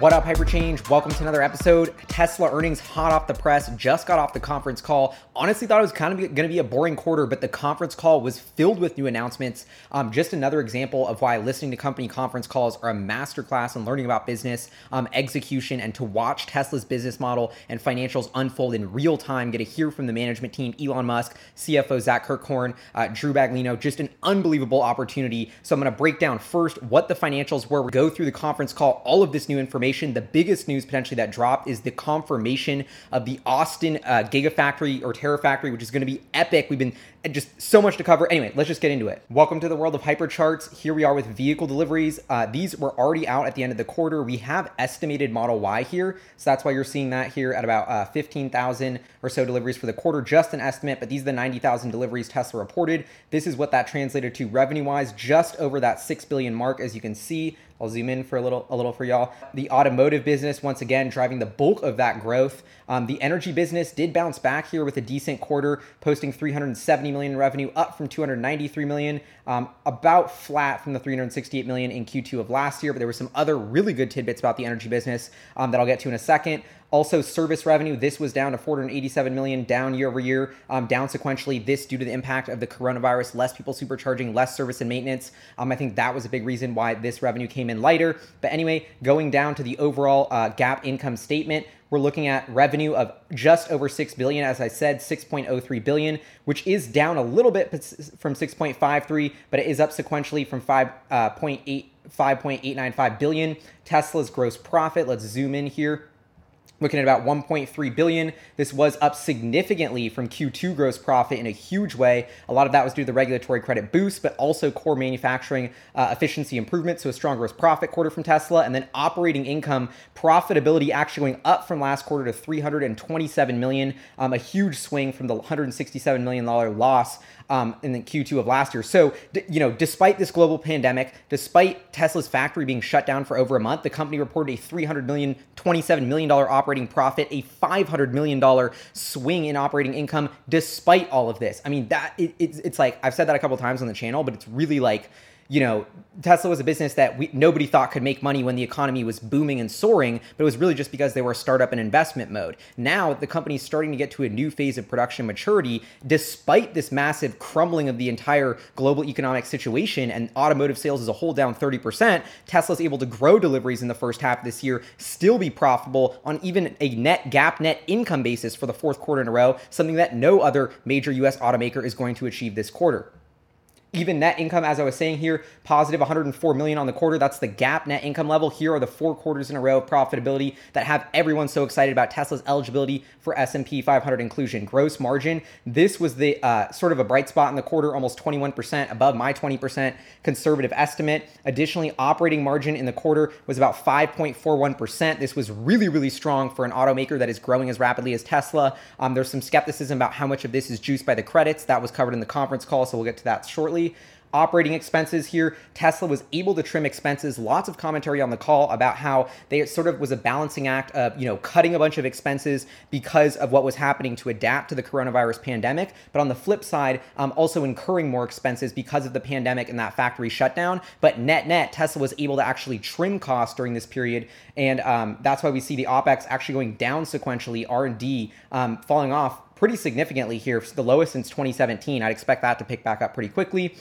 What up, Hyperchange? Welcome to another episode. Tesla earnings hot off the press, just got off the conference call. Honestly, thought it was kind of going to be a boring quarter, but the conference call was filled with new announcements. Um, just another example of why listening to company conference calls are a masterclass in learning about business, um, execution, and to watch Tesla's business model and financials unfold in real time. Get to hear from the management team, Elon Musk, CFO Zach Kirkhorn, uh, Drew Baglino. Just an unbelievable opportunity. So I'm going to break down first what the financials were, go through the conference call, all of this new information information. The biggest news potentially that dropped is the confirmation of the Austin uh, Gigafactory or Terra Factory, which is going to be epic. We've been just so much to cover. Anyway, let's just get into it. Welcome to the world of hypercharts. Here we are with vehicle deliveries. Uh, these were already out at the end of the quarter. We have estimated Model Y here, so that's why you're seeing that here at about uh, 15,000 or so deliveries for the quarter. Just an estimate, but these are the 90,000 deliveries Tesla reported. This is what that translated to revenue-wise, just over that six billion mark, as you can see. I'll zoom in for a little, a little for y'all. The automotive business, once again, driving the bulk of that growth. Um, the energy business did bounce back here with a decent quarter, posting 370 million in revenue, up from 293 million, um, about flat from the 368 million in Q2 of last year. But there were some other really good tidbits about the energy business um, that I'll get to in a second. Also, service revenue, this was down to 487 million, down year over year, um, down sequentially. This due to the impact of the coronavirus, less people supercharging, less service and maintenance. Um, I think that was a big reason why this revenue came in lighter. But anyway, going down to the overall uh, GAAP income statement, we're looking at revenue of just over 6 billion as i said 6.03 billion which is down a little bit from 6.53 but it is up sequentially from 5.8 uh, 5.895 billion tesla's gross profit let's zoom in here looking at about 1.3 billion. This was up significantly from Q2 gross profit in a huge way. A lot of that was due to the regulatory credit boost, but also core manufacturing uh, efficiency improvement. So a strong gross profit quarter from Tesla, and then operating income profitability actually going up from last quarter to 327 million. Um, a huge swing from the 167 million dollar loss um, in the Q2 of last year. So, d- you know, despite this global pandemic, despite Tesla's factory being shut down for over a month, the company reported a 300 million, 27 million dollar operating profit, a 500 million dollar swing in operating income, despite all of this. I mean, that it, it's, it's like I've said that a couple times on the channel, but it's really like you know, Tesla was a business that we, nobody thought could make money when the economy was booming and soaring, but it was really just because they were a startup and investment mode. Now the company's starting to get to a new phase of production maturity, despite this massive crumbling of the entire global economic situation and automotive sales as a whole down 30%. Tesla's able to grow deliveries in the first half of this year, still be profitable on even a net GAAP net income basis for the fourth quarter in a row, something that no other major US automaker is going to achieve this quarter even net income, as I was saying here, positive 104 million on the quarter. That's the GAAP net income level. Here are the four quarters in a row of profitability that have everyone so excited about Tesla's eligibility for S&P 500 inclusion. Gross margin. This was the uh, sort of a bright spot in the quarter, almost 21% above my 20% conservative estimate. Additionally, operating margin in the quarter was about 5.41%. This was really, really strong for an automaker that is growing as rapidly as Tesla. Um, there's some skepticism about how much of this is juiced by the credits. That was covered in the conference call, so we'll get to that shortly Riley operating expenses here. Tesla was able to trim expenses. Lots of commentary on the call about how they sort of was a balancing act of, you know, cutting a bunch of expenses because of what was happening to adapt to the coronavirus pandemic. But on the flip side, um, also incurring more expenses because of the pandemic and that factory shutdown. But net net, Tesla was able to actually trim costs during this period. And um, that's why we see the OPEX actually going down sequentially, R&D um, falling off pretty significantly here, the lowest since 2017. I'd expect that to pick back up pretty quickly.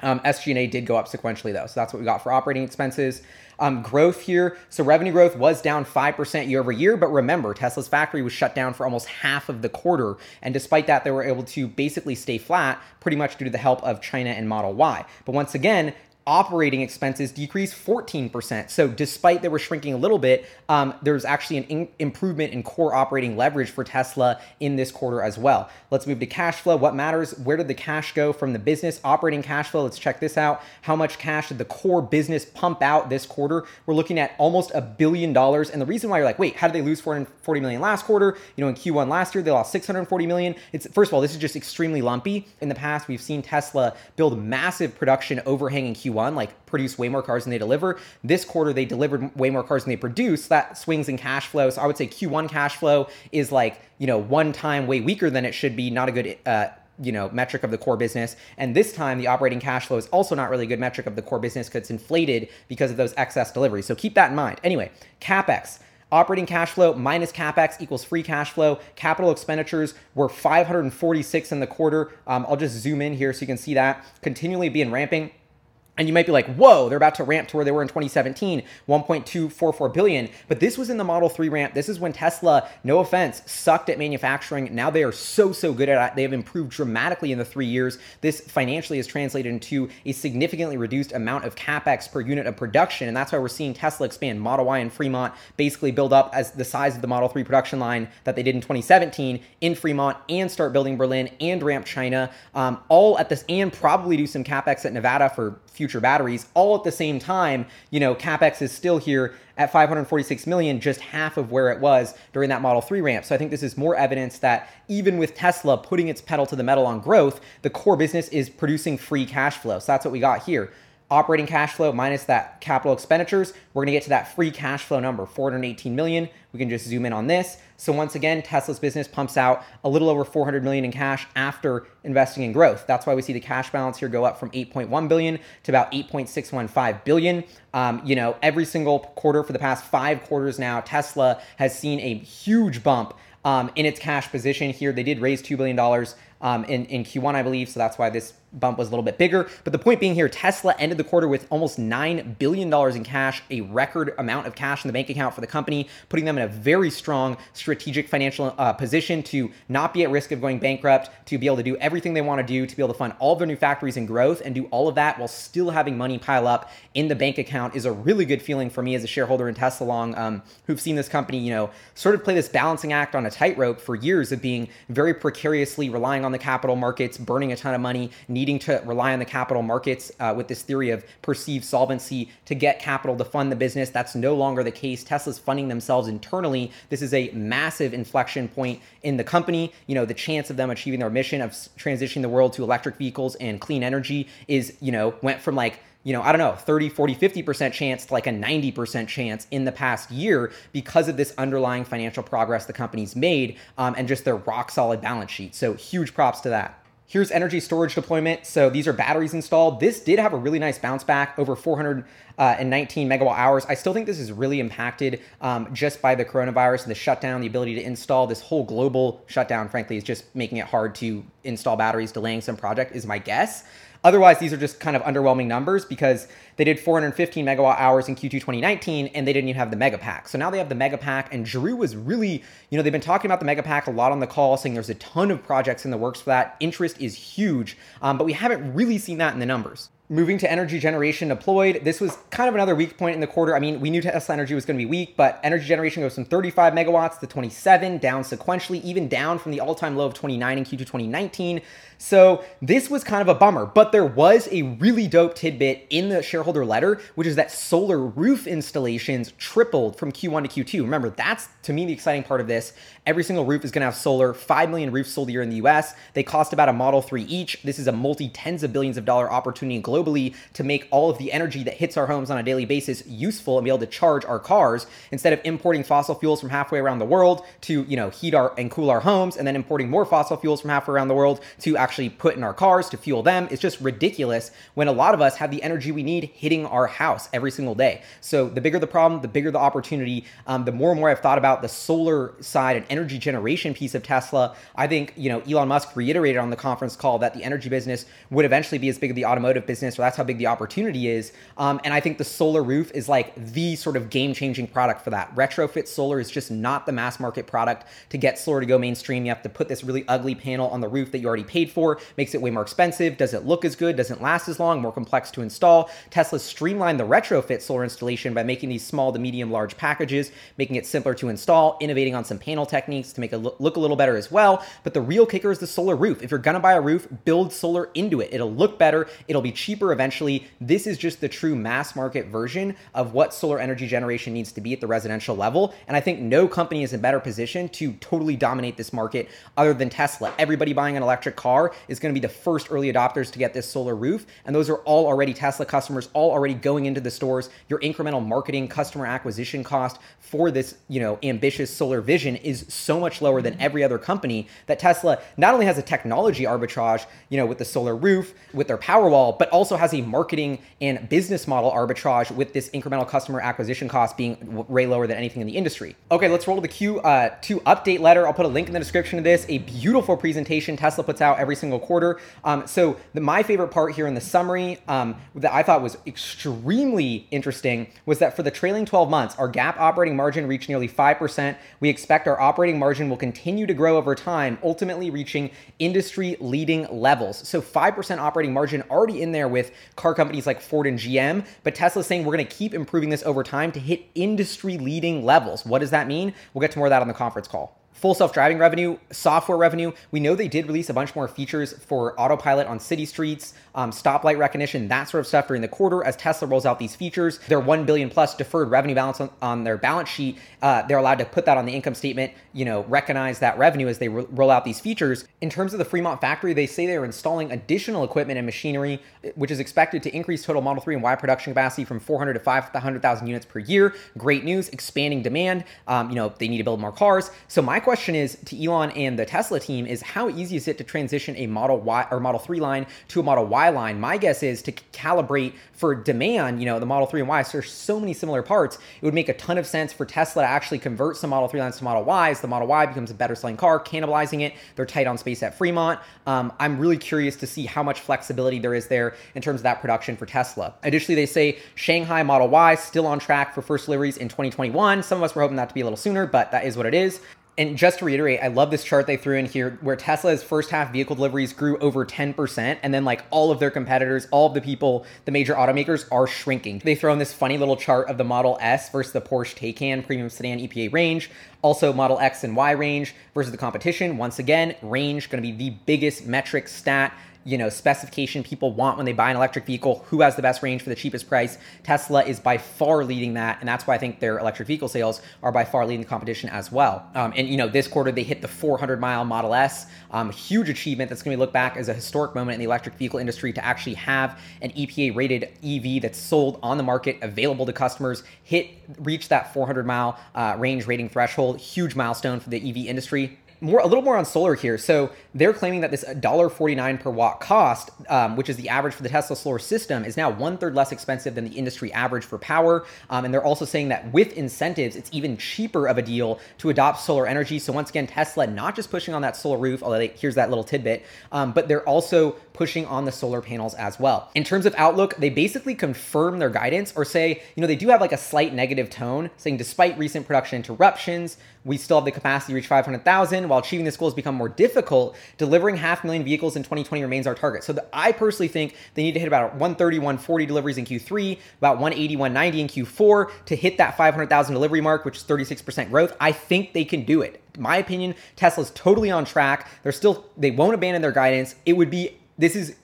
Um, SG&A did go up sequentially though, so that's what we got for operating expenses. Um, growth here, so revenue growth was down 5% year over year, but remember, Tesla's factory was shut down for almost half of the quarter, and despite that, they were able to basically stay flat pretty much due to the help of China and Model Y. But once again, operating expenses decreased 14%. So despite they were shrinking a little bit, um, there's actually an in- improvement in core operating leverage for Tesla in this quarter as well. Let's move to cash flow. What matters? Where did the cash go from the business? Operating cash flow. Let's check this out. How much cash did the core business pump out this quarter? We're looking at almost a billion dollars. And the reason why you're like, wait, how did they lose 440 million last quarter? You know, in Q1 last year, they lost 640 million. It's first of all, this is just extremely lumpy. In the past, we've seen Tesla build massive production overhang in Q1 Q1, like produce way more cars than they deliver. This quarter, they delivered way more cars than they produce. That swings in cash flow. So I would say Q1 cash flow is like, you know, one time way weaker than it should be. Not a good uh, you know metric of the core business and this time the operating cash flow is also not really a good metric of the core business because it's inflated because of those excess deliveries so keep that in mind anyway capex Operating cash flow minus capex equals free cash flow. Capital expenditures were 546 in the quarter. Um, I'll just zoom in here so you can see that continually being ramping. And you might be like, whoa, they're about to ramp to where they were in 2017, 1.244 billion. But this was in the Model 3 ramp. This is when Tesla, no offense, sucked at manufacturing. Now they are so, so good at it. They have improved dramatically in the three years. This financially is translated into a significantly reduced amount of capex per unit of production. And that's why we're seeing Tesla expand Model Y and Fremont basically build up as the size of the Model 3 production line that they did in 2017 in Fremont and start building Berlin and ramp China, um, all at this, and probably do some capex at Nevada for future batteries all at the same time you know capex is still here at 546 million just half of where it was during that model 3 ramp. So i think this is more evidence that even with tesla putting its pedal to the metal on growth the core business is producing free cash flow. So that's what we got here operating cash flow minus that capital expenditures, we're going to get to that free cash flow number, 418 million. We can just zoom in on this. So once again, Tesla's business pumps out a little over 400 million in cash after investing in growth. That's why we see the cash balance here go up from 8.1 billion to about 8.615 billion. Um, you know, every single quarter for the past five quarters now, Tesla has seen a huge bump um, in its cash position here. They did raise $2 billion um, in, in Q1, I believe. So that's why this bump was a little bit bigger. But the point being here, Tesla ended the quarter with almost $9 billion in cash, a record amount of cash in the bank account for the company, putting them in a very strong strategic financial uh, position to not be at risk of going bankrupt, to be able to do everything they want to do, to be able to fund all of their new factories and growth and do all of that while still having money pile up in the bank account is a really good feeling for me as a shareholder in Tesla Long, um, who've seen this company, you know, sort of play this balancing act on a tightrope for years of being very precariously relying on the capital markets, burning a ton of money, needing to rely on the capital markets uh, with this theory of perceived solvency to get capital to fund the business. That's no longer the case. Tesla's funding themselves internally. This is a massive inflection point in the company. You know, the chance of them achieving their mission of transitioning the world to electric vehicles and clean energy is, you know, went from like you know, I don't know, 30, 40, 50% chance to like a 90% chance in the past year because of this underlying financial progress the company's made um, and just their rock solid balance sheet. So huge props to that. Here's energy storage deployment. So these are batteries installed. This did have a really nice bounce back over 419 megawatt hours. I still think this is really impacted um, just by the coronavirus and the shutdown, the ability to install this whole global shutdown, frankly, is just making it hard to install batteries, delaying some project is my guess. Otherwise, these are just kind of underwhelming numbers because they did 415 megawatt hours in Q2 2019 and they didn't even have the mega pack. So now they have the mega pack, and Drew was really, you know, they've been talking about the mega pack a lot on the call, saying there's a ton of projects in the works for that. Interest is huge, um, but we haven't really seen that in the numbers. Moving to energy generation deployed, this was kind of another weak point in the quarter. I mean, we knew Tesla Energy was going to be weak, but energy generation goes from 35 megawatts to 27, down sequentially, even down from the all time low of 29 in Q2 2019. So this was kind of a bummer, but there was a really dope tidbit in the shareholder letter, which is that solar roof installations tripled from Q1 to Q2. Remember, that's to me the exciting part of this. Every single roof is going to have solar. 5 million roofs sold a year in the US. They cost about a Model 3 each. This is a multi tens of billions of dollar opportunity globally to make all of the energy that hits our homes on a daily basis useful and be able to charge our cars instead of importing fossil fuels from halfway around the world to, you know, heat our and cool our homes and then importing more fossil fuels from halfway around the world to actually put in our cars to fuel them. It's just ridiculous when a lot of us have the energy we need hitting our house every single day. So the bigger the problem, the bigger the opportunity. Um, the more and more I've thought about the solar side and energy generation piece of Tesla, I think you know Elon Musk reiterated on the conference call that the energy business would eventually be as big as the automotive business, or that's how big the opportunity is. Um, and I think the solar roof is like the sort of game changing product for that. Retrofit solar is just not the mass market product to get solar to go mainstream. You have to put this really ugly panel on the roof that you already paid for makes it way more expensive, doesn't look as good, doesn't last as long, more complex to install. Tesla streamlined the retrofit solar installation by making these small to medium large packages, making it simpler to install, innovating on some panel techniques to make it look a little better as well. But the real kicker is the solar roof. If you're gonna buy a roof, build solar into it. It'll look better, it'll be cheaper eventually. This is just the true mass market version of what solar energy generation needs to be at the residential level. And I think no company is in better position to totally dominate this market other than Tesla. Everybody buying an electric car is going to be the first early adopters to get this solar roof. And those are all already Tesla customers, all already going into the stores. Your incremental marketing customer acquisition cost for this, you know, ambitious solar vision is so much lower than every other company that Tesla not only has a technology arbitrage, you know, with the solar roof, with their Powerwall, but also has a marketing and business model arbitrage with this incremental customer acquisition cost being way lower than anything in the industry. Okay, let's roll to the Q2 uh, update letter. I'll put a link in the description of this. A beautiful presentation Tesla puts out every single quarter. Um, so the, my favorite part here in the summary um, that I thought was extremely interesting was that for the trailing 12 months, our GAAP operating margin reached nearly 5%. We expect our operating margin will continue to grow over time, ultimately reaching industry leading levels. So 5% operating margin already in there with car companies like Ford and GM, but Tesla's saying we're going to keep improving this over time to hit industry leading levels. What does that mean? We'll get to more of that on the conference call full self-driving revenue, software revenue. We know they did release a bunch more features for autopilot on city streets, um, stoplight recognition, that sort of stuff during the quarter as Tesla rolls out these features. Their 1 billion plus deferred revenue balance on, on their balance sheet, uh, they're allowed to put that on the income statement, you know, recognize that revenue as they ro- roll out these features. In terms of the Fremont factory, they say they are installing additional equipment and machinery, which is expected to increase total Model 3 and Y production capacity from 400 to 500,000 units per year. Great news, expanding demand. Um, you know, they need to build more cars. So my question is to Elon and the Tesla team is how easy is it to transition a Model Y or Model 3 line to a Model Y line? My guess is to calibrate for demand, you know, the Model 3 and Y, so there's so many similar parts, it would make a ton of sense for Tesla to actually convert some Model 3 lines to Model Ys. The Model Y becomes a better selling car, cannibalizing it. They're tight on space at Fremont. Um, I'm really curious to see how much flexibility there is there in terms of that production for Tesla. Additionally, they say Shanghai Model Y still on track for first deliveries in 2021. Some of us were hoping that to be a little sooner, but that is what it is and just to reiterate, I love this chart they threw in here where Tesla's first half vehicle deliveries grew over 10%, and then like all of their competitors, all of the people, the major automakers are shrinking. They throw in this funny little chart of the Model S versus the Porsche Taycan premium sedan EPA range, also Model X and Y range versus the competition. Once again, range going to be the biggest metric stat you know specification people want when they buy an electric vehicle who has the best range for the cheapest price. Tesla is by far leading that and that's why i think their electric vehicle sales are by far leading the competition as well. Um, and you know this quarter they hit the 400 mile model s um, huge achievement that's going to be looked back as a historic moment in the electric vehicle industry to actually have an epa rated ev that's sold on the market available to customers hit reach that 400 mile uh, range rating threshold huge milestone for the ev industry more a little more on solar here. So they're claiming that this $1.49 per watt cost, um, which is the average for the Tesla solar system, is now one third less expensive than the industry average for power. Um, and they're also saying that with incentives, it's even cheaper of a deal to adopt solar energy. So once again, Tesla not just pushing on that solar roof, although they, here's that little tidbit, um, but they're also pushing on the solar panels as well. In terms of outlook, they basically confirm their guidance or say, you know, they do have like a slight negative tone, saying despite recent production interruptions, we still have the capacity to reach 500,000. While achieving this goal has become more difficult, delivering half million vehicles in 2020 remains our target. So the, I personally think they need to hit about 130, 140 deliveries in Q3, about 180, 190 in Q4 to hit that 500,000 delivery mark, which is 36% growth. I think they can do it. My opinion, Tesla's totally on track. They're still, they won't abandon their guidance. It would be this is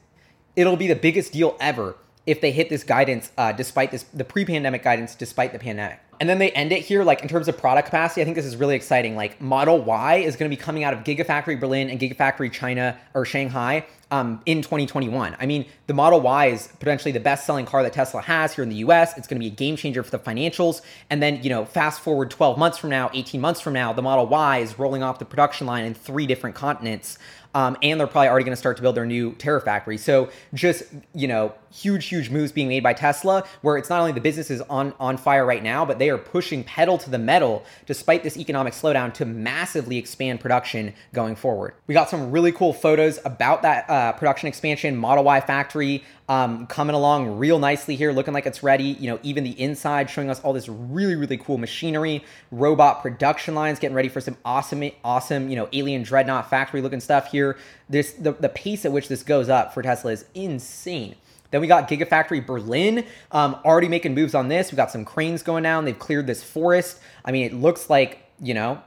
it'll be the biggest deal ever if they hit this guidance uh, despite this the pre-pandemic guidance despite the pandemic. And then they end it here like in terms of product capacity i think this is really exciting. Like model y is going to be coming out of gigafactory berlin and gigafactory china or shanghai um, in 2021 i mean the model y is potentially the best selling car that tesla has here in the us it's going to be a game changer for the financials. And then you know fast forward 12 months from now 18 months from now the model y is rolling off the production line in three different continents um, and they're probably already going to start to build their new Terafactory. So just you know, huge, huge moves being made by Tesla, where it's not only the business is on on fire right now, but they are pushing pedal to the metal despite this economic slowdown to massively expand production going forward. We got some really cool photos about that uh, production expansion, Model Y factory um, coming along real nicely here, looking like it's ready. You know, even the inside showing us all this really, really cool machinery, robot production lines, getting ready for some awesome, awesome, you know, alien dreadnought factory looking stuff here. This the, the pace at which this goes up for Tesla is insane. Then we got Gigafactory Berlin um, already making moves on this. We got some cranes going down. They've cleared this forest. I mean, it looks like, you know,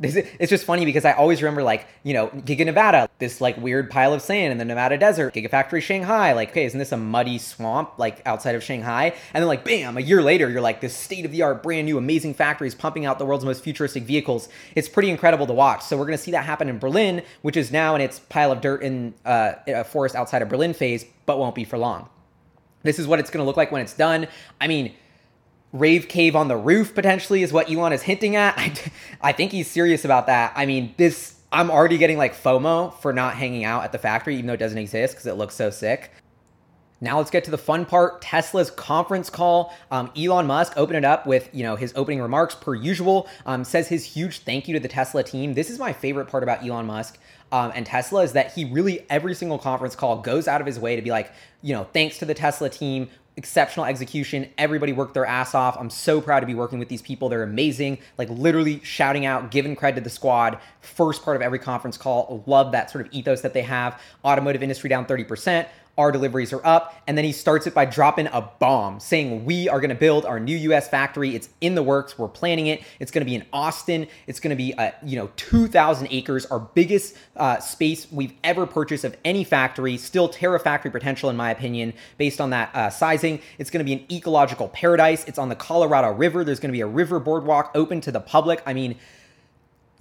it's just funny because I always remember like, you know, Giga Nevada, this like weird pile of sand in the Nevada desert, Gigafactory Shanghai, like, okay, isn't this a muddy swamp like outside of Shanghai? And then like, bam, a year later, you're like this state of the art, brand new, amazing factories pumping out the world's most futuristic vehicles. It's pretty incredible to watch. So we're going to see that happen in Berlin, which is now in its pile of dirt in uh, a forest outside of Berlin phase, but won't be for long. This is what it's going to look like when it's done. I mean, rave cave on the roof potentially is what Elon is hinting at. I, I think he's serious about that. I mean, this I'm already getting like FOMO for not hanging out at the factory, even though it doesn't exist because it looks so sick. Now let's get to the fun part. Tesla's conference call. Um, Elon Musk opened it up with you know his opening remarks per usual. Um, says his huge thank you to the Tesla team. This is my favorite part about Elon Musk. Um, and Tesla is that he really every single conference call goes out of his way to be like, you know, thanks to the Tesla team exceptional execution. Everybody worked their ass off. I'm so proud to be working with these people. They're amazing. Like literally shouting out, giving credit to the squad. First part of every conference call. Love that sort of ethos that they have. Automotive industry down 30% our deliveries are up. And then he starts it by dropping a bomb saying, We are going to build our new US factory. It's in the works. We're planning it. It's going to be in Austin. It's going to be, uh, you know, 2,000 acres, our biggest uh, space we've ever purchased of any factory. Still Terra factory potential, in my opinion, based on that uh, sizing. It's going to be an ecological paradise. It's on the Colorado River. There's going to be a river boardwalk open to the public. I mean,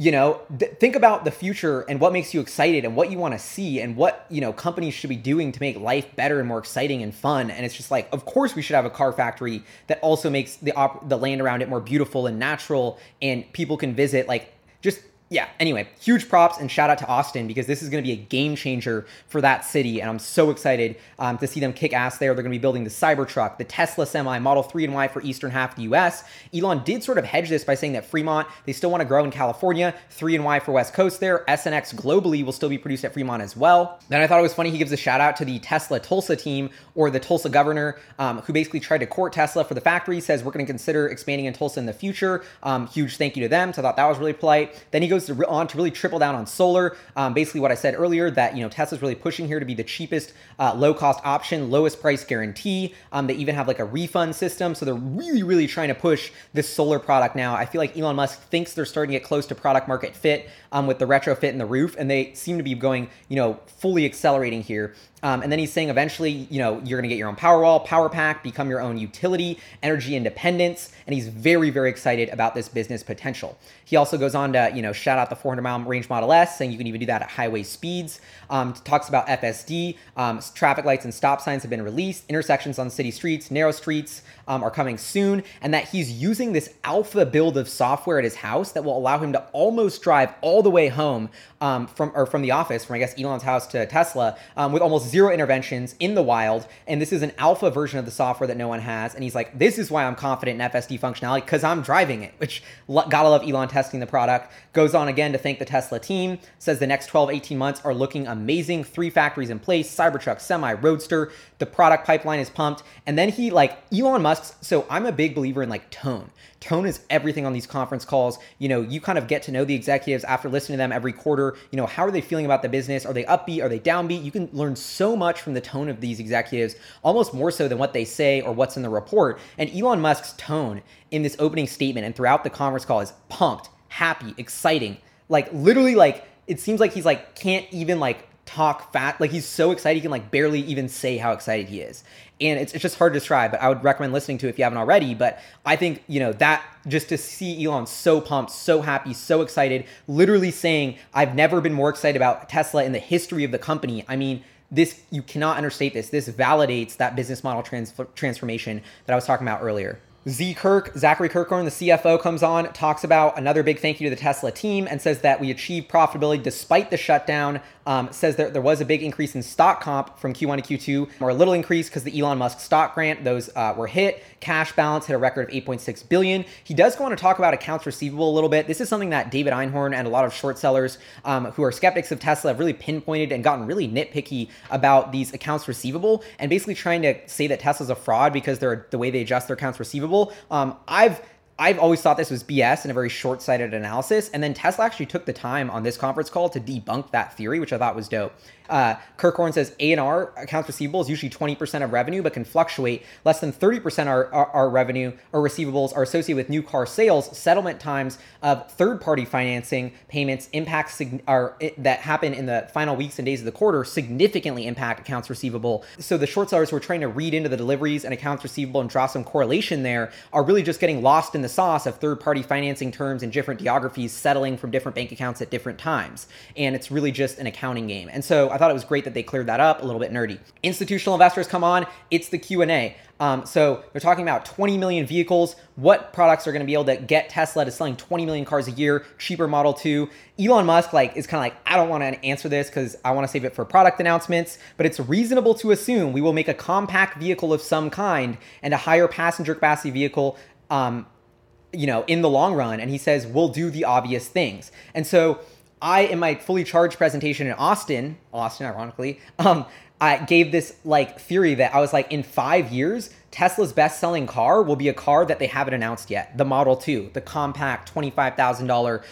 you know th- think about the future and what makes you excited and what you want to see and what you know companies should be doing to make life better and more exciting and fun. And it's just like of course we should have a car factory that also makes the op- the land around it more beautiful and natural and people can visit like just yeah, anyway, huge props and shout out to Austin because this is going to be a game changer for that city. And I'm so excited um, to see them kick ass there. They're going to be building the Cybertruck, the Tesla Semi, Model 3 and Y for eastern half of the US. Elon did sort of hedge this by saying that Fremont, they still want to grow in California, 3 and Y for West Coast there. S and X globally will still be produced at Fremont as well. Then I thought it was funny he gives a shout out to the Tesla Tulsa team or the Tulsa governor um, who basically tried to court Tesla for the factory, says we're going to consider expanding in Tulsa in the future. Um, huge thank you to them. So I thought that was really polite. Then he goes to, on to really triple down on solar. Um, basically, what I said earlier that you know Tesla's really pushing here to be the cheapest, uh, low cost option, lowest price guarantee. Um, they even have like a refund system, so they're really, really trying to push this solar product now. I feel like Elon Musk thinks they're starting to get close to product market fit um, with the retrofit and the roof, and they seem to be going, you know, fully accelerating here. Um, and then he's saying eventually, you know, you're going to get your own Powerwall, Power Pack, become your own utility, energy independence. And he's very, very excited about this business potential. He also goes on to, you know, shout out the 400 mile range Model S, saying you can even do that at highway speeds. Um, talks about FSD. Um, traffic lights and stop signs have been released. Intersections on city streets, narrow streets um, are coming soon. And that he's using this alpha build of software at his house that will allow him to almost drive all the way home um, from or from the office, from I guess Elon's house to Tesla, um, with almost zero interventions in the wild. And this is an alpha version of the software that no one has. And he's like, this is why I'm confident in FSD functionality because I'm driving it, which gotta love Elon testing the product. Goes on again to thank the Tesla team, says the next 12, 18 months are looking amazing. Three factories in place, Cybertruck, Semi, Roadster. The product pipeline is pumped. And then he, like, Elon Musk's, so I'm a big believer in like tone. Tone is everything on these conference calls. You know, you kind of get to know the executives after listening to them every quarter. You know, how are they feeling about the business? Are they upbeat? Are they downbeat? You can learn so much from the tone of these executives, almost more so than what they say or what's in the report. And Elon Musk's tone in this opening statement and throughout the conference call is pumped, happy, exciting. Like literally like it seems like he's like can't even like talk fat. Like he's so excited he can like barely even say how excited he is. And it's, it's just hard to describe, but I would recommend listening to if you haven't already. But I think, you know, that just to see Elon so pumped, so happy, so excited, literally saying, I've never been more excited about Tesla in the history of the company. I mean, this, you cannot understate this. This validates that business model trans- transformation that I was talking about earlier. Z Kirk, Zachary Kirkhorn, the CFO, comes on, talks about another big thank you to the Tesla team, and says that we achieved profitability despite the shutdown um, says that there was a big increase in stock comp from Q1 to Q2, or a little increase because the Elon Musk stock grant, those uh, were hit. Cash balance hit a record of 8.6 billion. He does go on to talk about accounts receivable a little bit. This is something that David Einhorn and a lot of short sellers um, who are skeptics of Tesla have really pinpointed and gotten really nitpicky about these accounts receivable and basically trying to say that Tesla's a fraud because they're the way they adjust their accounts receivable. Um, I've I've always thought this was BS and a very short sighted analysis. And then Tesla actually took the time on this conference call to debunk that theory, which I thought was dope. Uh, Kirkhorn says A&R accounts receivable is usually 20% of revenue, but can fluctuate. Less than 30% are, are revenue or receivables are associated with new car sales. Settlement times of third-party financing payments impacts sig- are that happen in the final weeks and days of the quarter significantly impact accounts receivable. So the short sellers who are trying to read into the deliveries and accounts receivable and draw some correlation there are really just getting lost in the sauce of third-party financing terms in different geographies settling from different bank accounts at different times. And it's really just an accounting game. And so I thought it was great that they cleared that up, a little bit nerdy. Institutional investors come on, it's the Q&A. Um, so they're talking about 20 million vehicles. What products are going to be able to get Tesla to selling 20 million cars a year, cheaper Model 2? Elon Musk like is kind of like I don't want to answer this because I want to save it for product announcements. But it's reasonable to assume we will make a compact vehicle of some kind and a higher passenger capacity vehicle. Um, you know, in the long run. And he says we'll do the obvious things. And so I, in my fully charged presentation in Austin, Austin, ironically, um, I gave this like theory that I was like, in five years, Tesla's best selling car will be a car that they haven't announced yet, the Model 2, the compact twenty-five thousand uh, dollar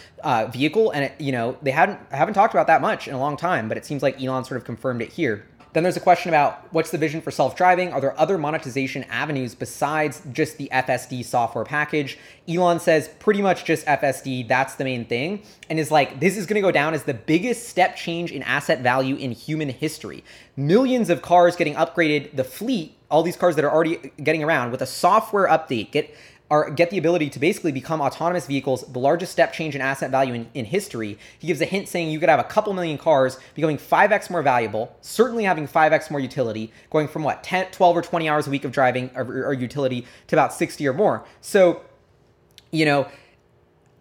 vehicle, and it, you know they hadn't haven't talked about that much in a long time, but it seems like Elon sort of confirmed it here. Then there's a question about what's the vision for self driving? Are there other monetization avenues besides just the FSD software package? Elon says pretty much just FSD, that's the main thing, and is like, this is gonna go down as the biggest step change in asset value in human history. Millions of cars getting upgraded, the fleet, all these cars that are already getting around with a software update, get are get the ability to basically become autonomous vehicles, the largest step change in asset value in, in history. He gives a hint saying you could have a couple million cars becoming 5x more valuable, certainly having 5x more utility, going from what, 10, 12 or 20 hours a week of driving or, or utility to about 60 or more. So, you know,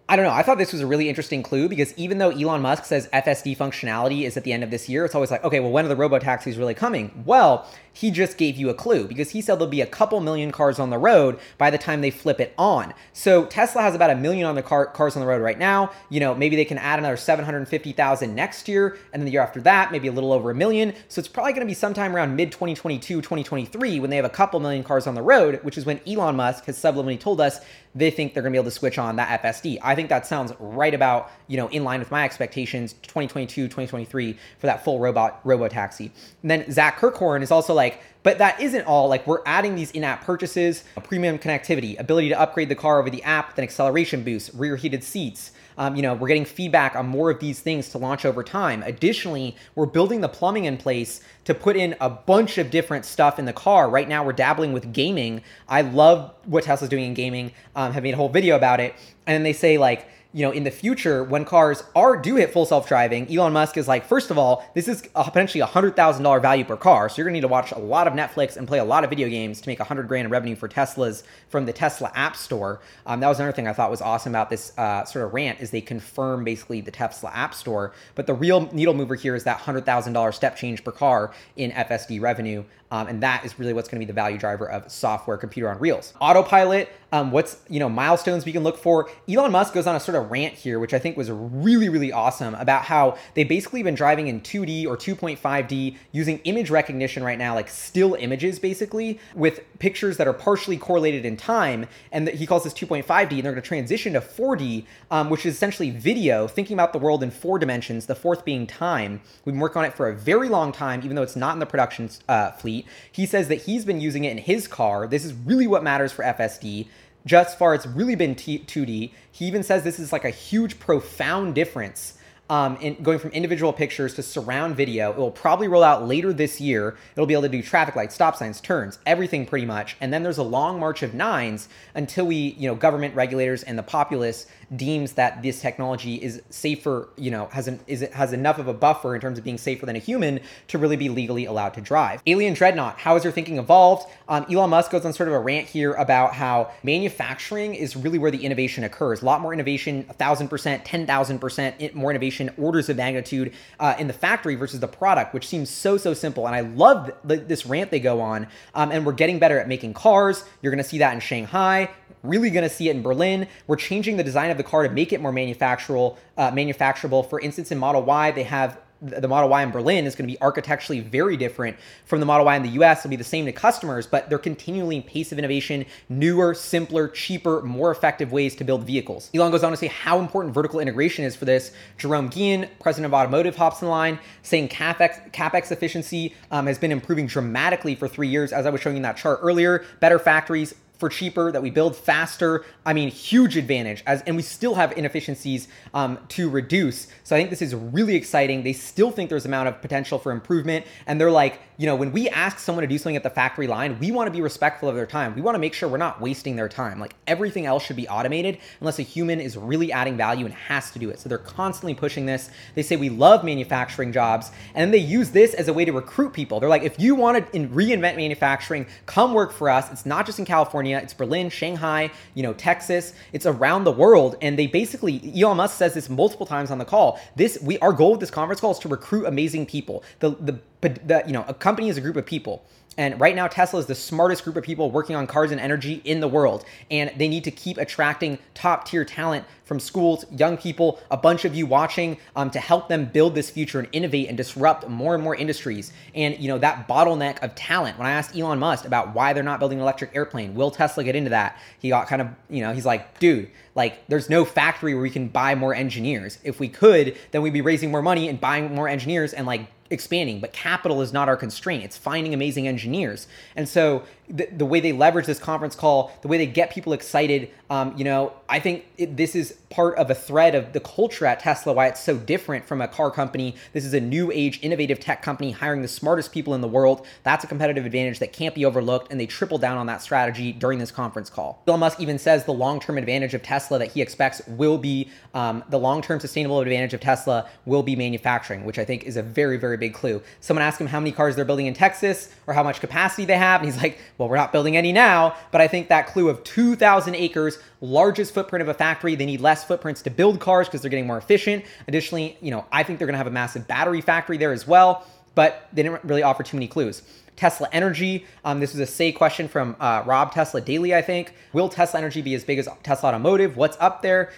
I don't know. I thought this was a really interesting clue because even though Elon Musk says FSD functionality is at the end of this year, it's always like, okay, well, when are the robo taxis really coming? Well, he just gave you a clue because he said there'll be a couple million cars on the road by the time they flip it on. So Tesla has about a million on the car, cars on the road right now. You know, maybe they can add another 750,000 next year, and then the year after that, maybe a little over a million. So it's probably going to be sometime around mid 2022, 2023 when they have a couple million cars on the road, which is when Elon Musk has subliminally told us they think they're going to be able to switch on that FSD. I think that sounds right about, you know, in line with my expectations 2022, 2023 for that full robot robo taxi. And then Zach Kirkhorn is also like, but that isn't all. Like we're adding these in-app purchases, a premium connectivity, ability to upgrade the car over the app, then acceleration boost, rear heated seats. Um, you know, we're getting feedback on more of these things to launch over time. Additionally, we're building the plumbing in place to put in a bunch of different stuff in the car. Right now, we're dabbling with gaming. I love what Tesla's doing in gaming. Um, have made a whole video about it. And then they say like, you know, in the future, when cars are do hit full self driving, Elon Musk is like, first of all, this is a, potentially a hundred thousand dollar value per car, so you're gonna need to watch a lot of Netflix and play a lot of video games to make a hundred grand in revenue for Teslas from the Tesla App Store. Um, that was another thing I thought was awesome about this uh, sort of rant is they confirm basically the Tesla App Store, but the real needle mover here is that hundred thousand dollar step change per car in FSD revenue. Um, and that is really what's going to be the value driver of software computer on reels. Autopilot, um, what's you know milestones we can look for. Elon Musk goes on a sort of rant here, which I think was really really awesome about how they've basically been driving in 2D or 2.5D using image recognition right now, like still images basically with pictures that are partially correlated in time, and he calls this 2.5D, and they're going to transition to 4D, um, which is essentially video, thinking about the world in four dimensions. The fourth being time. We've been working on it for a very long time, even though it's not in the production uh, fleet. He says that he's been using it in his car. This is really what matters for FSD. Just far, it's really been T- 2D. He even says this is like a huge, profound difference um, in going from individual pictures to surround video. It will probably roll out later this year. It'll be able to do traffic lights, stop signs, turns, everything pretty much. And then there's a long march of nines until we, you know, government regulators and the populace deems that this technology is safer, you know, has an is has enough of a buffer in terms of being safer than a human to really be legally allowed to drive. Alien Dreadnought, how has your thinking evolved? Um, Elon Musk goes on sort of a rant here about how manufacturing is really where the innovation occurs. A lot more innovation, a thousand percent, ten thousand percent more innovation orders of magnitude uh, in the factory versus the product, which seems so, so simple. And I love this rant they go on. Um, and we're getting better at making cars. You're going to see that in Shanghai really going to see it in Berlin. We're changing the design of the car to make it more manufacturable. Uh, manufacturable. For instance, in Model Y, they have the Model Y in Berlin is going to be architecturally very different from the Model Y in the US. It'll be the same to customers, but they're continually pace of innovation, newer, simpler, cheaper, more effective ways to build vehicles. Elon goes on to say how important vertical integration is for this. Jerome Guillen, president of automotive, hops in line saying capex capex efficiency um, has been improving dramatically for three years, as I was showing in that chart earlier. Better factories, for cheaper, that we build faster. I mean, huge advantage. As and we still have inefficiencies um, to reduce. So I think this is really exciting. They still think there's amount of potential for improvement, and they're like, you know, when we ask someone to do something at the factory line, we want to be respectful of their time. We want to make sure we're not wasting their time. Like everything else should be automated unless a human is really adding value and has to do it. So they're constantly pushing this. They say we love manufacturing jobs, and they use this as a way to recruit people. They're like, if you want to reinvent manufacturing, come work for us. It's not just in California. It's Berlin, Shanghai, you know, Texas. It's around the world. And they basically, Elon Musk says this multiple times on the call. This we our goal with this conference call is to recruit amazing people. The the the, you know, a company is a group of people. And right now, Tesla is the smartest group of people working on cars and energy in the world. And they need to keep attracting top tier talent from schools, young people, a bunch of you watching um, to help them build this future and innovate and disrupt more and more industries. And, you know, that bottleneck of talent. When I asked Elon Musk about why they're not building an electric airplane, will Tesla get into that? He got kind of, you know, he's like, dude, like there's no factory where we can buy more engineers. If we could, then we'd be raising more money and buying more engineers and like expanding, but capital is not our constraint. It's finding amazing engineers. And so the, the way they leverage this conference call, the way they get people excited, um, you know, I think it, this is part of a thread of the culture at Tesla, why it's so different from a car company. This is a new age, innovative tech company hiring the smartest people in the world. That's a competitive advantage that can't be overlooked. And they triple down on that strategy during this conference call. Elon Musk even says the long term advantage of Tesla that he expects will be um, the long term sustainable advantage of Tesla will be manufacturing, which I think is a very, very big clue. Someone asked him how many cars they're building in Texas or how much capacity they have. And he's like, well, we're not building any now, but I think that clue of 2,000 acres, largest footprint of a factory, they need less footprints to build cars because they're getting more efficient. Additionally, you know, I think they're going to have a massive battery factory there as well, but they didn't really offer too many clues. Tesla Energy. Um, this was a say question from uh, Rob Tesla Daily, I think. Will Tesla Energy be as big as Tesla Automotive? What's up there?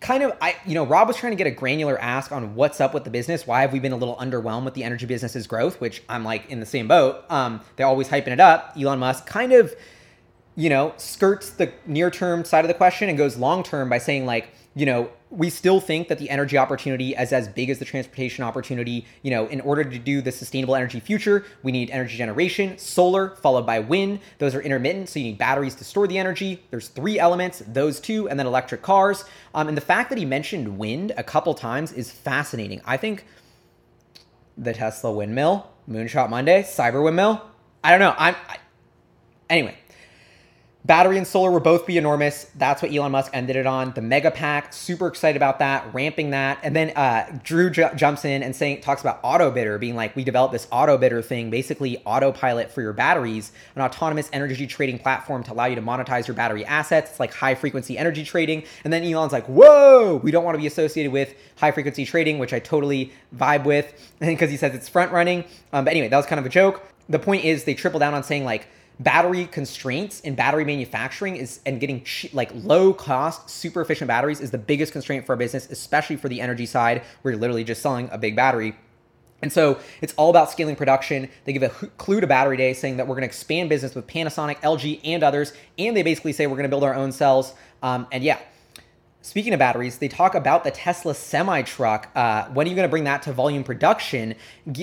Kind of I you know Rob was trying to get a granular ask on what's up with the business. Why have we been a little underwhelmed with the energy business's growth? Which I'm like in the same boat. Um, they're always hyping it up. Elon Musk kind of you know skirts the near term side of the question and goes long term by saying like you know we still think that the energy opportunity is as big as the transportation opportunity. You know, in order to do the sustainable energy future, we need energy generation, solar, followed by wind. Those are intermittent, so you need batteries to store the energy. There's three elements, those two, and then electric cars. Um, and the fact that he mentioned wind a couple times is fascinating. I think the Tesla windmill, Moonshot Monday, Cyber windmill. I don't know. I'm I, anyway. Battery and solar will both be enormous. That's what Elon Musk ended it on. The mega pack, super excited about that, ramping that. And then uh, Drew j- jumps in and saying talks about Autobidder being like, we developed this Autobidder thing, basically autopilot for your batteries, an autonomous energy trading platform to allow you to monetize your battery assets. It's like high frequency energy trading. And then Elon's like, whoa, we don't want to be associated with high frequency trading, which I totally vibe with because he says it's front running. Um, but anyway, that was kind of a joke. The point is they triple down on saying like, battery constraints in battery manufacturing is and getting like low cost super efficient batteries is the biggest constraint for a business especially for the energy side where you're literally just selling a big battery and so it's all about scaling production. They give a clue to Battery Day saying that we're going to expand business with Panasonic, LG, and others. And they basically say we're going to build our own cells. Um, and yeah, Speaking of batteries, they talk about the Tesla semi truck. Uh, when are you going to bring that to volume production?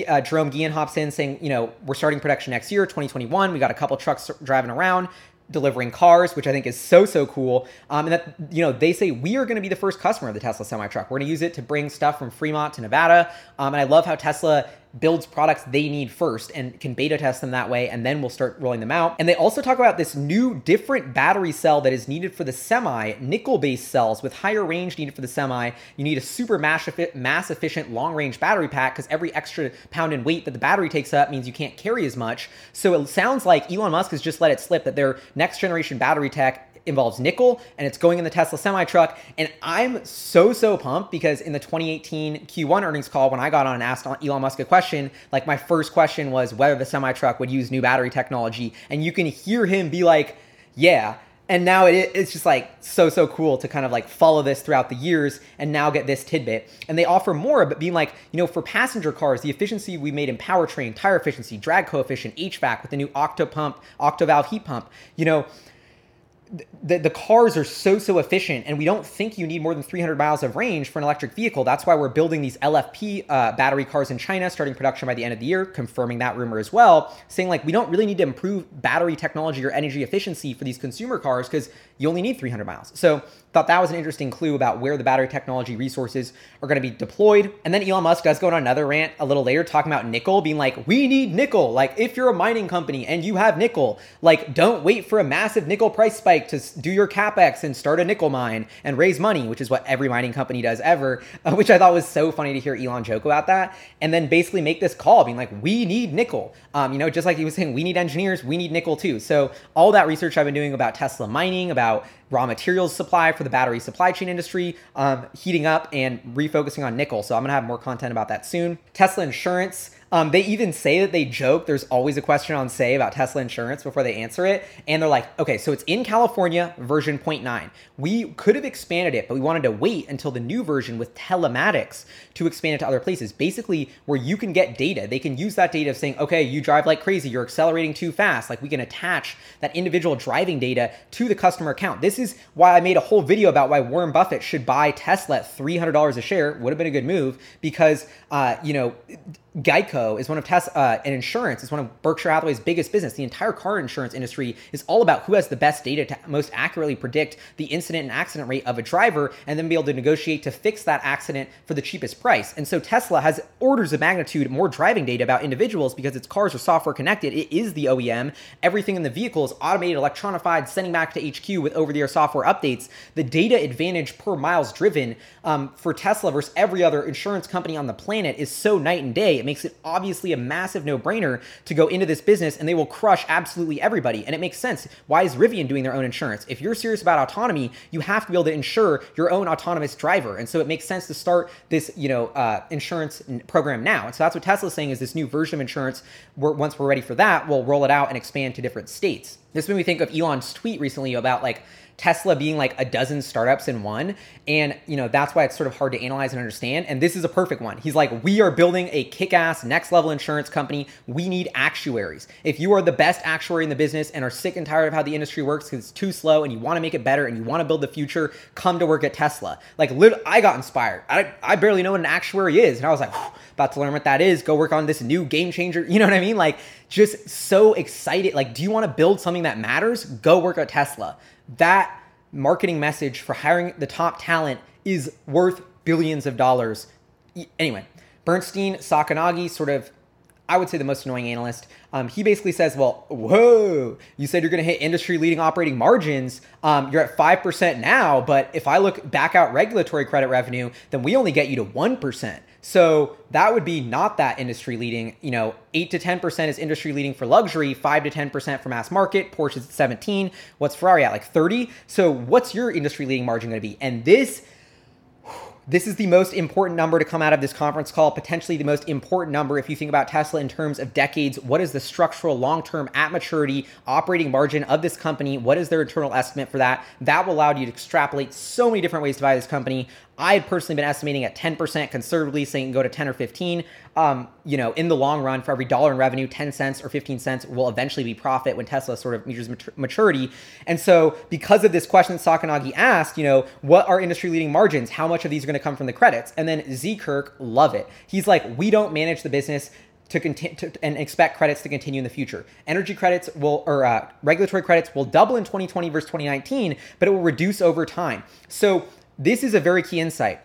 Uh, Jerome Guillen hops in saying, you know, we're starting production next year, 2021. We got a couple trucks driving around delivering cars, which I think is so so cool. Um, and that you know they say we are going to be the first customer of the Tesla semi truck. We're going to use it to bring stuff from Fremont to Nevada. Um, and I love how Tesla builds products they need first and can beta test them that way, and then we'll start rolling them out. And they also talk about this new different battery cell that is needed for the semi, nickel-based cells with higher range needed for the semi. You need a super mass, mass efficient long-range battery pack because every extra pound in weight that the battery takes up means you can't carry as much. So it sounds like Elon Musk has just let it slip that their next generation battery tech involves nickel and it's going in the Tesla semi truck. And I'm so, so pumped because in the 2018 Q1 earnings call, when I got on and asked Elon Musk a question, like my first question was whether the semi truck would use new battery technology. And you can hear him be like, yeah. and now it, it's just like so so cool to kind of like follow this throughout the years and now get this tidbit and they offer more but being like you know for passenger cars the efficiency we made in powertrain tire efficiency drag coefficient hvac with the new octo pump octo valve heat pump you know the, the cars are so so efficient and we don't think you need more than 300 miles of range for an electric vehicle. That's why we're building these lfp uh, battery cars in china starting production by the end of the year confirming that rumor as well saying like we don't really need to improve battery technology or energy efficiency for these consumer cars because you only need 300 miles so thought that was an interesting clue about where the battery technology resources are going to be deployed and then elon musk does go on another rant a little later talking about nickel being like we need nickel like if you're a mining company and you have nickel like don't wait for a massive nickel price spike to do your capex and start a nickel mine and raise money, which is what every mining company does ever, uh, which I thought was so funny to hear Elon joke about that. And then basically make this call being like, we need nickel. Um, you know, just like he was saying, we need engineers, we need nickel too. So all that research I've been doing about Tesla mining, about raw materials supply for the battery supply chain industry, um, heating up and refocusing on nickel. So I'm gonna have more content about that soon. Tesla insurance. Um, they even say that they joke. There's always a question on say about Tesla insurance before they answer it. And they're like, okay, so it's in California, version 0.9. We could have expanded it, but we wanted to wait until the new version with telematics to expand it to other places. Basically, where you can get data. They can use that data of saying, okay, you drive like crazy, you're accelerating too fast. Like we can attach that individual driving data to the customer account. This is why I made a whole video about why Warren Buffett should buy Tesla at $300 a share. Would have been a good move because, uh, you know, Geico is one of Tesla, uh, and insurance is one of Berkshire Hathaway's biggest business. The entire car insurance industry is all about who has the best data to most accurately predict the incident and accident rate of a driver and then be able to negotiate to fix that accident for the cheapest price. And so Tesla has orders of magnitude more driving data about individuals because its cars are software connected. It is the OEM. Everything in the vehicle is automated, electronified, sending back to HQ with over the air software updates. The data advantage per miles driven um, for Tesla versus every other insurance company on the planet is so night and day. It makes it obviously a massive no brainer to go into this business and they will crush absolutely everybody. And it makes sense. Why is Rivian doing their own insurance? If you're serious about autonomy, you have to be able to insure your own autonomous driver. And so it makes sense to start this, you know, uh, insurance program now. And so that's what Tesla's saying is this new version of insurance. We're, once we're ready for that, we'll roll it out and expand to different states. This made me think of Elon's tweet recently about like Tesla being like a dozen startups in one. And, you know, that's why it's sort of hard to analyze and understand. And this is a perfect one. He's like, we are building a kick ass next level insurance company. We need actuaries. If you are the best actuary in the business and are sick and tired of how the industry works because it's too slow and you want to make it better and you want to build the future, come to work at Tesla. Like, I got inspired. I, I barely know what an actuary is. And I was like, about to learn what that is. Go work on this new game changer. You know what I mean? Like, just so excited. Like, do you want to build something that matters? Go work at Tesla that marketing message for hiring the top talent is worth billions of dollars. Anyway, Bernstein, Sacconaghi, sort of, I would say the most annoying analyst. Um, he basically says, well, whoa, you said you're going to hit industry leading operating margins. Um, you're at 5% now, but if I look back out regulatory credit revenue, then we only get you to 1%. So that would be not that industry leading. You know, 8 to 10% is industry leading for luxury, 5 to 10% for mass market. Porsche's at 17. What's Ferrari at? Like 30. So what's your industry leading margin going to be? And this this is the most important number to come out of this conference call, potentially the most important number if you think about Tesla in terms of decades. What is the structural long term at maturity operating margin of this company? What is their internal estimate for that? That will allow you to extrapolate so many different ways to buy this company. I had personally been estimating at 10% conservatively, saying go to 10 or 15. Um, you know, in the long run, for every dollar in revenue, 10 cents or 15 cents will eventually be profit when Tesla sort of measures maturity. And so, because of this question that Sacconaghi asked, you know, what are industry leading margins? How much of these are going to come from the credits? And then Z Kirk, love it. He's like, we don't manage the business to continue and expect credits to continue in the future. Energy credits will, or uh, regulatory credits will double in 2020 versus 2019, but it will reduce over time. So this is a very key insight.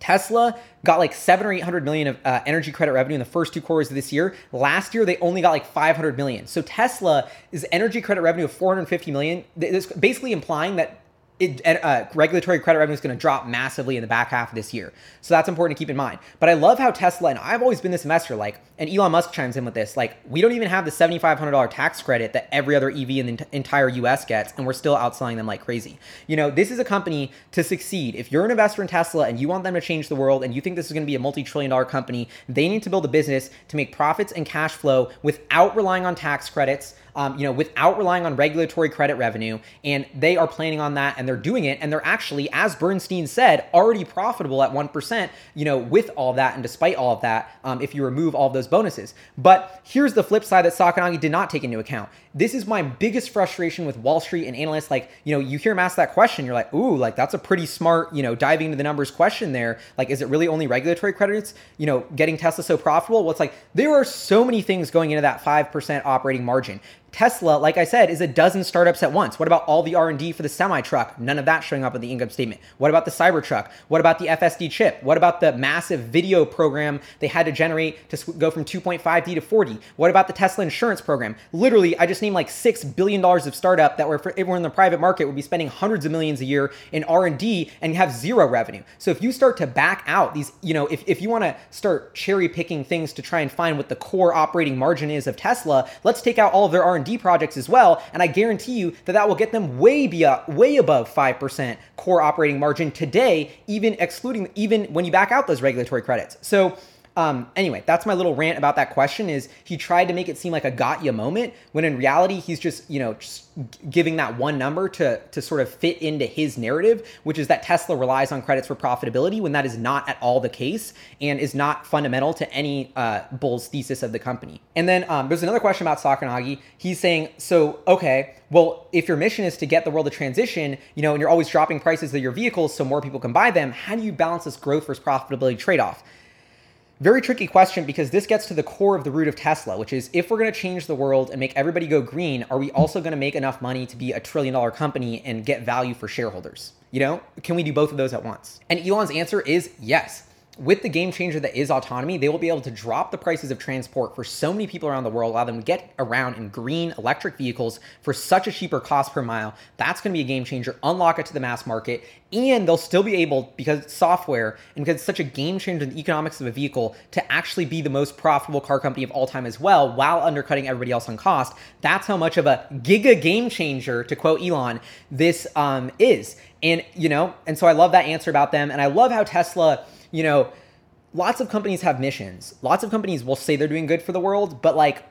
Tesla got like seven or eight hundred million of uh, energy credit revenue in the first two quarters of this year. Last year, they only got like 500 million. So Tesla is energy credit revenue of 450 million. It's basically implying that it, uh, regulatory credit revenue is going to drop massively in the back half of this year. So that's important to keep in mind. But I love how Tesla, and I've always been this investor, like, and Elon Musk chimes in with this, like, we don't even have the $7,500 tax credit that every other EV in the entire US gets, and we're still outselling them like crazy. You know, this is a company to succeed. If you're an investor in Tesla and you want them to change the world and you think this is going to be a multi trillion dollar company, they need to build a business to make profits and cash flow without relying on tax credits um, you know, without relying on regulatory credit revenue. And they are planning on that and they're doing it. And they're actually, as Bernstein said, already profitable at 1%, you know, with all that and despite all of that, um, if you remove all those bonuses. But here's the flip side that Sacconaghi did not take into account. This is my biggest frustration with Wall Street and analysts. Like, you know, you hear him ask that question, you're like, ooh, like that's a pretty smart, you know, diving into the numbers question there. Like, is it really only regulatory credits, you know, getting Tesla so profitable? Well, it's like there are so many things going into that 5% operating margin. Tesla, like I said, is a dozen startups at once. What about all the R&D for the semi truck? None of that showing up in the income statement. What about the Cybertruck? What about the FSD chip? What about the massive video program they had to generate to go from 2.5D to 4D? What about the Tesla insurance program? Literally, I just named like six billion dollars of startup that were for everyone in the private market would be spending hundreds of millions a year in R&D and have zero revenue. So if you start to back out these, you know, if, if you want to start cherry picking things to try and find what the core operating margin is of Tesla, let's take out all of their R&D R&D projects as well, and I guarantee you that that will get them way be way above 5% core operating margin today, even excluding even when you back out those regulatory credits. So um, anyway, that's my little rant about that question. Is he tried to make it seem like a got you moment when in reality he's just you know just giving that one number to to sort of fit into his narrative, which is that Tesla relies on credits for profitability when that is not at all the case and is not fundamental to any uh, bull's thesis of the company. And then um, there's another question about Sacconaghi. He's saying, so okay, well, if your mission is to get the world to transition, you know, and you're always dropping prices of your vehicles so more people can buy them, how do you balance this growth versus profitability trade off? Very tricky question because this gets to the core of the root of Tesla, which is if we're going to change the world and make everybody go green, are we also going to make enough money to be a trillion dollar company and get value for shareholders? You know, can we do both of those at once? And Elon's answer is yes with the game changer that is autonomy, they will be able to drop the prices of transport for so many people around the world, allow them to get around in green electric vehicles for such a cheaper cost per mile. That's going to be a game changer. Unlock it to the mass market, and they'll still be able, because it's software and because it's such a game changer in the economics of a vehicle, to actually be the most profitable car company of all time as well, while undercutting everybody else on cost. That's how much of a giga game changer, to quote Elon, this um, is. And you know, and so I love that answer about them, and I love how Tesla you know, lots of companies have missions. Lots of companies will say they're doing good for the world, but like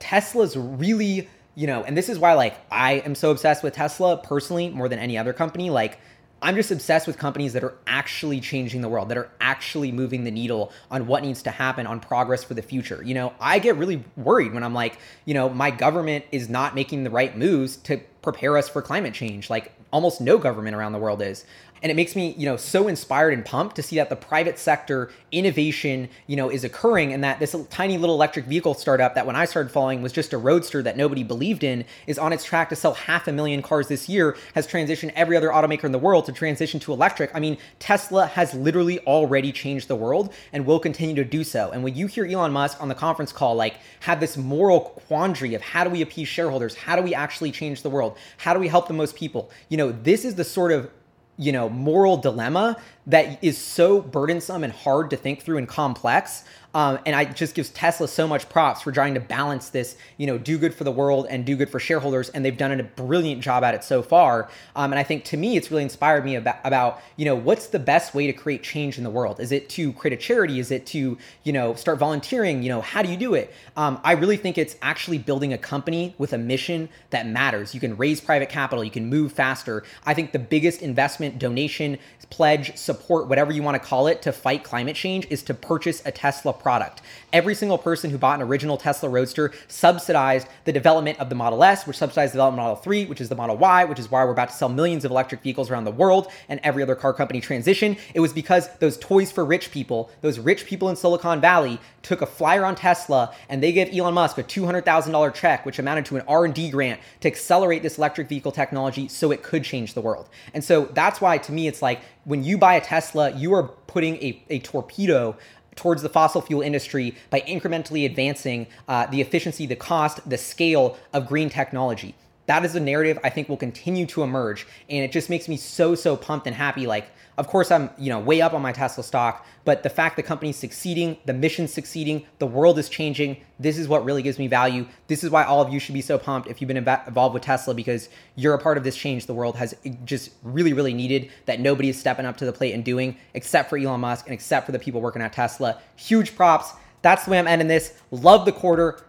Tesla's really, you know, and this is why like I am so obsessed with Tesla personally more than any other company. Like I'm just obsessed with companies that are actually changing the world, that are actually moving the needle on what needs to happen on progress for the future. You know, I get really worried when I'm like, you know, my government is not making the right moves to prepare us for climate change. Like almost no government around the world is and it makes me you know so inspired and pumped to see that the private sector innovation you know is occurring and that this tiny little electric vehicle startup that when i started following was just a roadster that nobody believed in is on its track to sell half a million cars this year has transitioned every other automaker in the world to transition to electric. I mean tesla has literally already changed the world and will continue to do so. And when you hear elon musk on the conference call like have this moral quandary of how do we appease shareholders? How do we actually change the world? How do we help the most people? You know this is the sort of you know moral dilemma that is so burdensome and hard to think through and complex um, and I just gives Tesla so much props for trying to balance this, you know, do good for the world and do good for shareholders. And they've done a brilliant job at it so far. Um, and I think to me, it's really inspired me about, about, you know, what's the best way to create change in the world? Is it to create a charity? Is it to, you know, start volunteering? You know, how do you do it? Um, I really think it's actually building a company with a mission that matters. You can raise private capital, you can move faster. I think the biggest investment, donation, pledge, support, whatever you want to call it, to fight climate change is to purchase a Tesla product. Every single person who bought an original Tesla Roadster subsidized the development of the Model S, which subsidized the development of Model 3, which is the Model Y, which is why we're about to sell millions of electric vehicles around the world and every other car company transition. It was because those toys for rich people, those rich people in Silicon Valley took a flyer on Tesla and they gave Elon Musk a $200,000 check, which amounted to an R&D grant to accelerate this electric vehicle technology so it could change the world. And so that's why to me, it's like when you buy a Tesla, you are putting a, a torpedo towards the fossil fuel industry by incrementally advancing uh, the efficiency, the cost, the scale of green technology. That is a narrative I think will continue to emerge. And it just makes me so, so pumped and happy. Like, of course, I'm you know way up on my Tesla stock, but the fact the company's succeeding, the mission's succeeding, the world is changing. This is what really gives me value. This is why all of you should be so pumped if you've been involved with Tesla because you're a part of this change the world has just really, really needed that nobody is stepping up to the plate and doing, except for Elon Musk and except for the people working at Tesla. Huge props. That's the way I'm ending this. Love the quarter.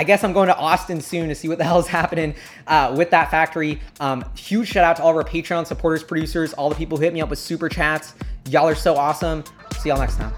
I guess I'm going to Austin soon to see what the hell is happening uh, with that factory. Um, huge shout out to all of our Patreon supporters, producers, all the people who hit me up with super chats. Y'all are so awesome. See y'all next time.